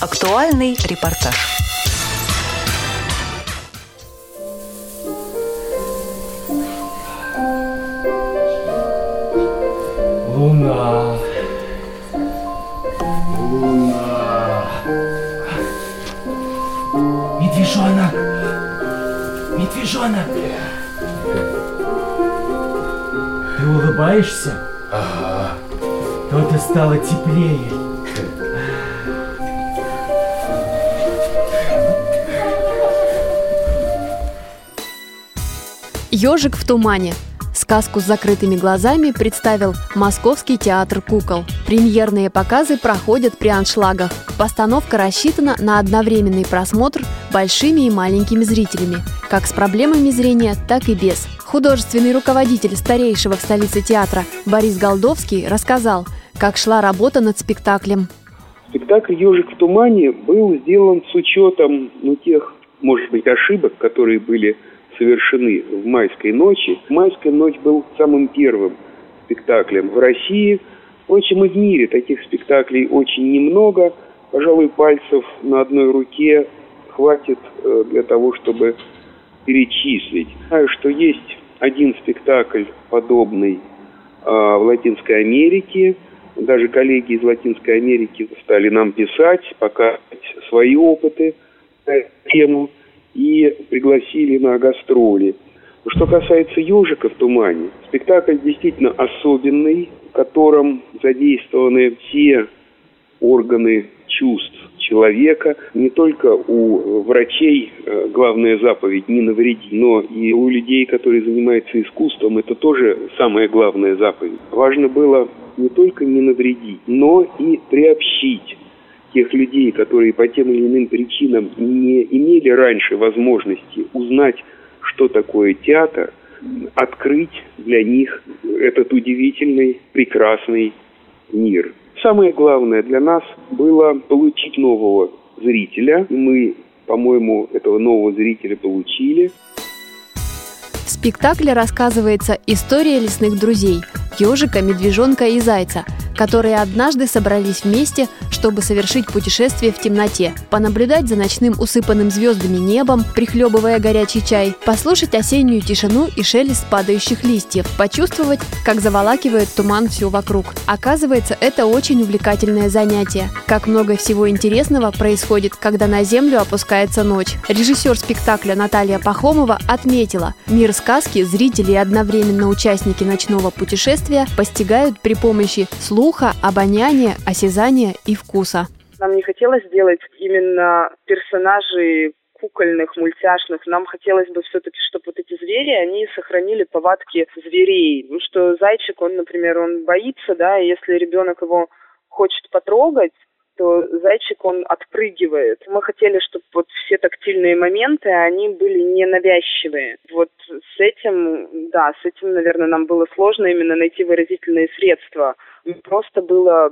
Актуальный репортаж. Луна. Луна. Медвежонок. Медвежонок. Ты улыбаешься? Ага. То-то стало теплее. «Ежик в тумане». Сказку с закрытыми глазами представил Московский театр кукол. Премьерные показы проходят при аншлагах. Постановка рассчитана на одновременный просмотр большими и маленькими зрителями, как с проблемами зрения, так и без. Художественный руководитель старейшего в столице театра Борис Голдовский рассказал, как шла работа над спектаклем. Спектакль «Ежик в тумане» был сделан с учетом ну, тех, может быть, ошибок, которые были совершены в «Майской ночи». «Майская ночь» был самым первым спектаклем в России. Впрочем, и в мире таких спектаклей очень немного. Пожалуй, пальцев на одной руке хватит э, для того, чтобы перечислить. Знаю, что есть один спектакль подобный а, в Латинской Америке. Даже коллеги из Латинской Америки стали нам писать, показывать свои опыты на эту тему и пригласили на гастроли. Что касается «Ежика в тумане», спектакль действительно особенный, в котором задействованы все органы чувств человека. Не только у врачей э, главная заповедь «не навреди», но и у людей, которые занимаются искусством, это тоже самая главная заповедь. Важно было не только не навредить, но и приобщить тех людей, которые по тем или иным причинам не имели раньше возможности узнать, что такое театр, открыть для них этот удивительный, прекрасный мир. Самое главное для нас было получить нового зрителя. Мы, по-моему, этого нового зрителя получили. В спектакле рассказывается история лесных друзей – ежика, медвежонка и зайца – которые однажды собрались вместе, чтобы совершить путешествие в темноте, понаблюдать за ночным усыпанным звездами небом, прихлебывая горячий чай, послушать осеннюю тишину и шелест падающих листьев, почувствовать, как заволакивает туман все вокруг. Оказывается, это очень увлекательное занятие. Как много всего интересного происходит, когда на землю опускается ночь. Режиссер спектакля Наталья Пахомова отметила, мир сказки зрители и одновременно участники ночного путешествия постигают при помощи слуха, слуха, обоняния, осязания и вкуса. Нам не хотелось сделать именно персонажей кукольных, мультяшных. Нам хотелось бы все-таки, чтобы вот эти звери, они сохранили повадки зверей. Ну, что зайчик, он, например, он боится, да, и если ребенок его хочет потрогать, то зайчик, он отпрыгивает. Мы хотели, чтобы вот все тактильные моменты, они были ненавязчивые. Вот с этим, да, с этим, наверное, нам было сложно именно найти выразительные средства. Просто было,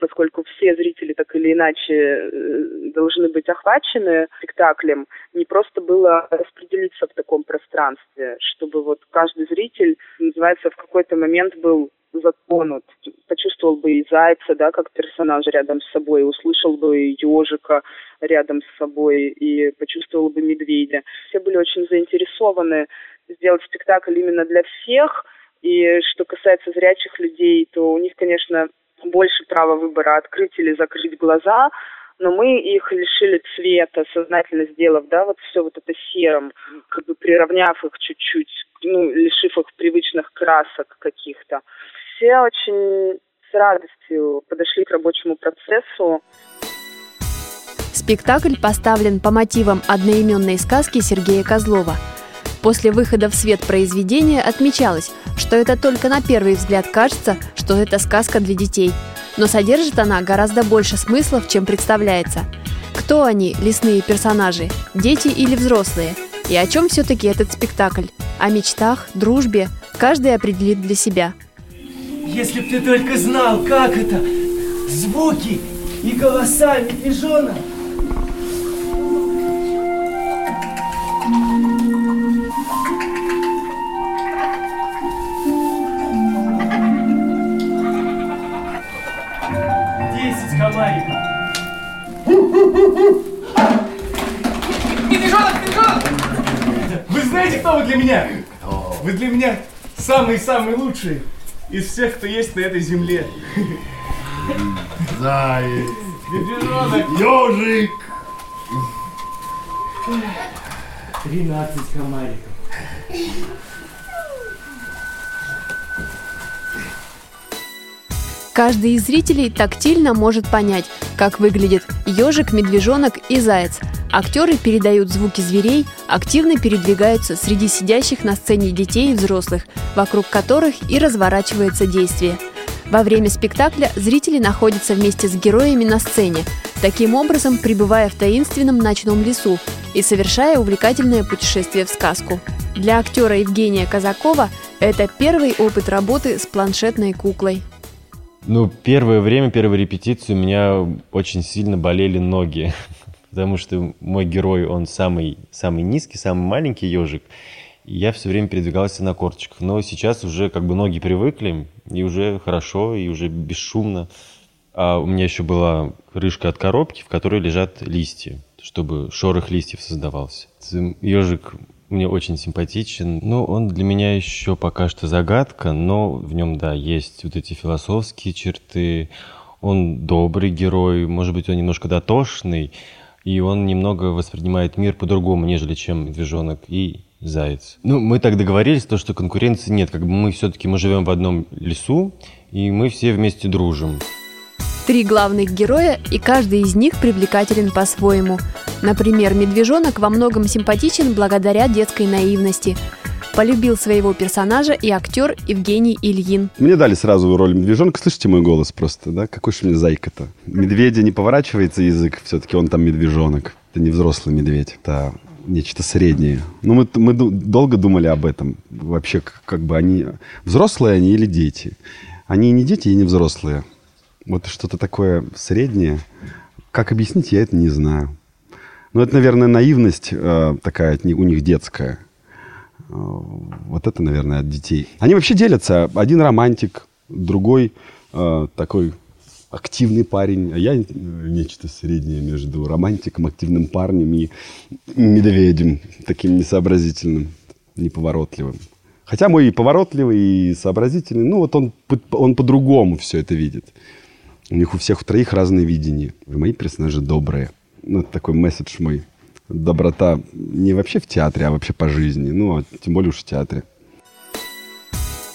поскольку все зрители так или иначе э, должны быть охвачены спектаклем, не просто было распределиться в таком пространстве, чтобы вот каждый зритель, называется, в какой-то момент был затронут, почувствовал бы и зайца, да, как персонаж рядом с собой, услышал бы ежика рядом с собой, и почувствовал бы медведя. Все были очень заинтересованы сделать спектакль именно для всех, и что касается зрячих людей, то у них, конечно, больше права выбора открыть или закрыть глаза, но мы их лишили цвета, сознательно сделав, да, вот все вот это серым, как бы приравняв их чуть-чуть, ну, лишив их привычных красок каких-то все очень с радостью подошли к рабочему процессу. Спектакль поставлен по мотивам одноименной сказки Сергея Козлова. После выхода в свет произведения отмечалось, что это только на первый взгляд кажется, что это сказка для детей. Но содержит она гораздо больше смыслов, чем представляется. Кто они, лесные персонажи, дети или взрослые? И о чем все-таки этот спектакль? О мечтах, дружбе? Каждый определит для себя – если б ты только знал, как это, звуки и голоса медвежонок. Десять комариков. Медвежонок, медвежонок! Вы знаете, кто вы для меня? Кто? Вы для меня самый-самый лучший из всех, кто есть на этой земле. Заяц. Медвежонок. Ежик. 13 комариков. Каждый из зрителей тактильно может понять, как выглядит ежик, медвежонок и заяц. Актеры передают звуки зверей, активно передвигаются среди сидящих на сцене детей и взрослых, вокруг которых и разворачивается действие. Во время спектакля зрители находятся вместе с героями на сцене, таким образом пребывая в таинственном ночном лесу и совершая увлекательное путешествие в сказку. Для актера Евгения Казакова это первый опыт работы с планшетной куклой. Ну, первое время, первую репетицию у меня очень сильно болели ноги, потому что мой герой, он самый, самый низкий, самый маленький ежик, и я все время передвигался на корточках. Но сейчас уже как бы ноги привыкли, и уже хорошо, и уже бесшумно. А у меня еще была крышка от коробки, в которой лежат листья, чтобы шорох листьев создавался. Ежик мне очень симпатичен. Ну, он для меня еще пока что загадка, но в нем, да, есть вот эти философские черты. Он добрый герой, может быть, он немножко дотошный, и он немного воспринимает мир по-другому, нежели чем медвежонок и заяц. Ну, мы так договорились, то, что конкуренции нет. Как бы мы все-таки мы живем в одном лесу, и мы все вместе дружим. Три главных героя, и каждый из них привлекателен по-своему. Например, медвежонок во многом симпатичен благодаря детской наивности. Полюбил своего персонажа и актер Евгений Ильин. Мне дали сразу роль медвежонка. Слышите мой голос просто, да? Какой же мне зайка-то? Медведя не поворачивается язык, все-таки он там медвежонок. Это не взрослый медведь, это нечто среднее. Ну, мы, мы долго думали об этом. Вообще, как, как бы они... Взрослые они или дети? Они и не дети, и не взрослые. Вот что-то такое среднее. Как объяснить, я это не знаю. Но это, наверное, наивность э, такая у них детская. Э, вот это, наверное, от детей. Они вообще делятся. Один романтик, другой э, такой активный парень, а я нечто среднее между романтиком, активным парнем и медведем, таким несообразительным, неповоротливым. Хотя мой и поворотливый, и сообразительный, ну вот он, он по-другому все это видит. У них у всех у троих разные видения. И мои персонажи добрые. Ну, это такой месседж мой. Доброта не вообще в театре, а вообще по жизни. Ну, а тем более уж в театре.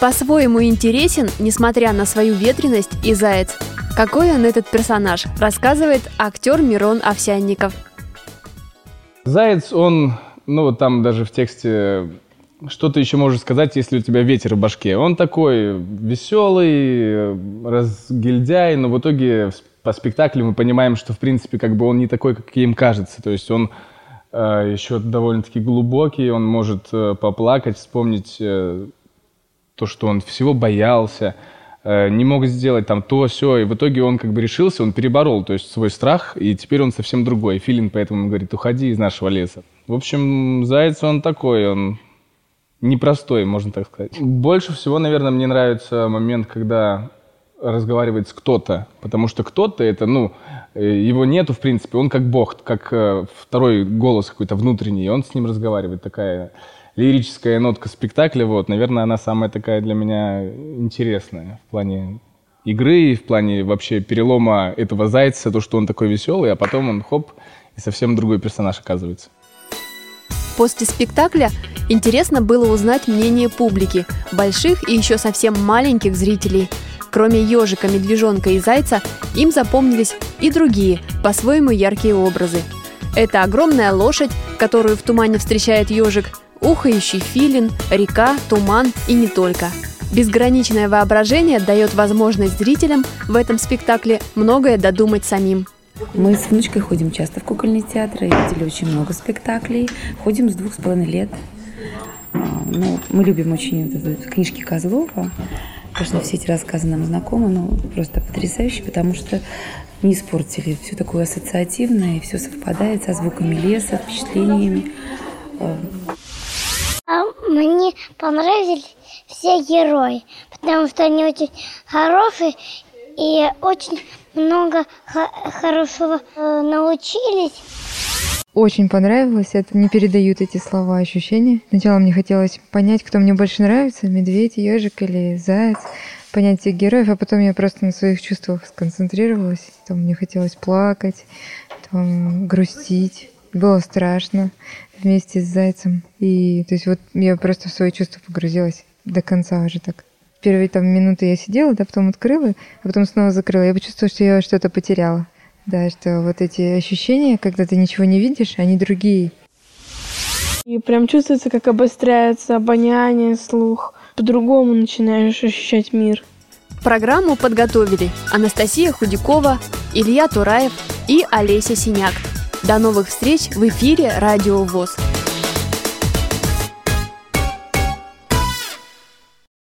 По-своему интересен, несмотря на свою ветренность, и заяц. Какой он этот персонаж, рассказывает актер Мирон Овсянников. Заяц, он, ну вот там даже в тексте что ты еще можешь сказать, если у тебя ветер в башке? Он такой веселый, разгильдяй, но в итоге по спектаклю мы понимаем, что, в принципе, как бы он не такой, каким кажется. То есть он э, еще довольно-таки глубокий, он может э, поплакать, вспомнить э, то, что он всего боялся, э, не мог сделать там то, все, и в итоге он как бы решился, он переборол, то есть свой страх, и теперь он совсем другой. Филин поэтому говорит, уходи из нашего леса. В общем, Заяц он такой, он непростой, можно так сказать. Больше всего, наверное, мне нравится момент, когда разговаривает с кто-то, потому что кто-то это, ну, э, его нету, в принципе, он как бог, как э, второй голос какой-то внутренний, он с ним разговаривает, такая лирическая нотка спектакля, вот, наверное, она самая такая для меня интересная в плане игры, в плане вообще перелома этого зайца, то, что он такой веселый, а потом он хоп, и совсем другой персонаж оказывается. После спектакля интересно было узнать мнение публики, больших и еще совсем маленьких зрителей. Кроме ежика, медвежонка и зайца, им запомнились и другие, по-своему яркие образы. Это огромная лошадь, которую в тумане встречает ежик, ухающий филин, река, туман и не только. Безграничное воображение дает возможность зрителям в этом спектакле многое додумать самим. Мы с внучкой ходим часто в кукольный театр, и видели очень много спектаклей. Ходим с двух с половиной лет. А, ну, мы любим очень вот книжки Козлова. Конечно, все эти рассказы нам знакомы, но просто потрясающие, потому что не испортили. Все такое ассоциативное, и все совпадает со звуками леса, впечатлениями. А мне понравились все герои, потому что они очень хорошие и очень много хорошего э, научились. Очень понравилось, это не передают эти слова ощущения. Сначала мне хотелось понять, кто мне больше нравится, медведь, ежик или заяц, понять всех героев, а потом я просто на своих чувствах сконцентрировалась. Там мне хотелось плакать, там грустить, было страшно вместе с зайцем. И то есть вот я просто в свои чувства погрузилась до конца уже так. Первые там минуты я сидела, да, потом открыла, а потом снова закрыла. Я почувствовала, что я что-то потеряла. Да, что вот эти ощущения, когда ты ничего не видишь, они другие. И прям чувствуется, как обостряется обоняние, слух. По-другому начинаешь ощущать мир. Программу подготовили Анастасия Худякова, Илья Тураев и Олеся Синяк. До новых встреч в эфире «Радио ВОЗ».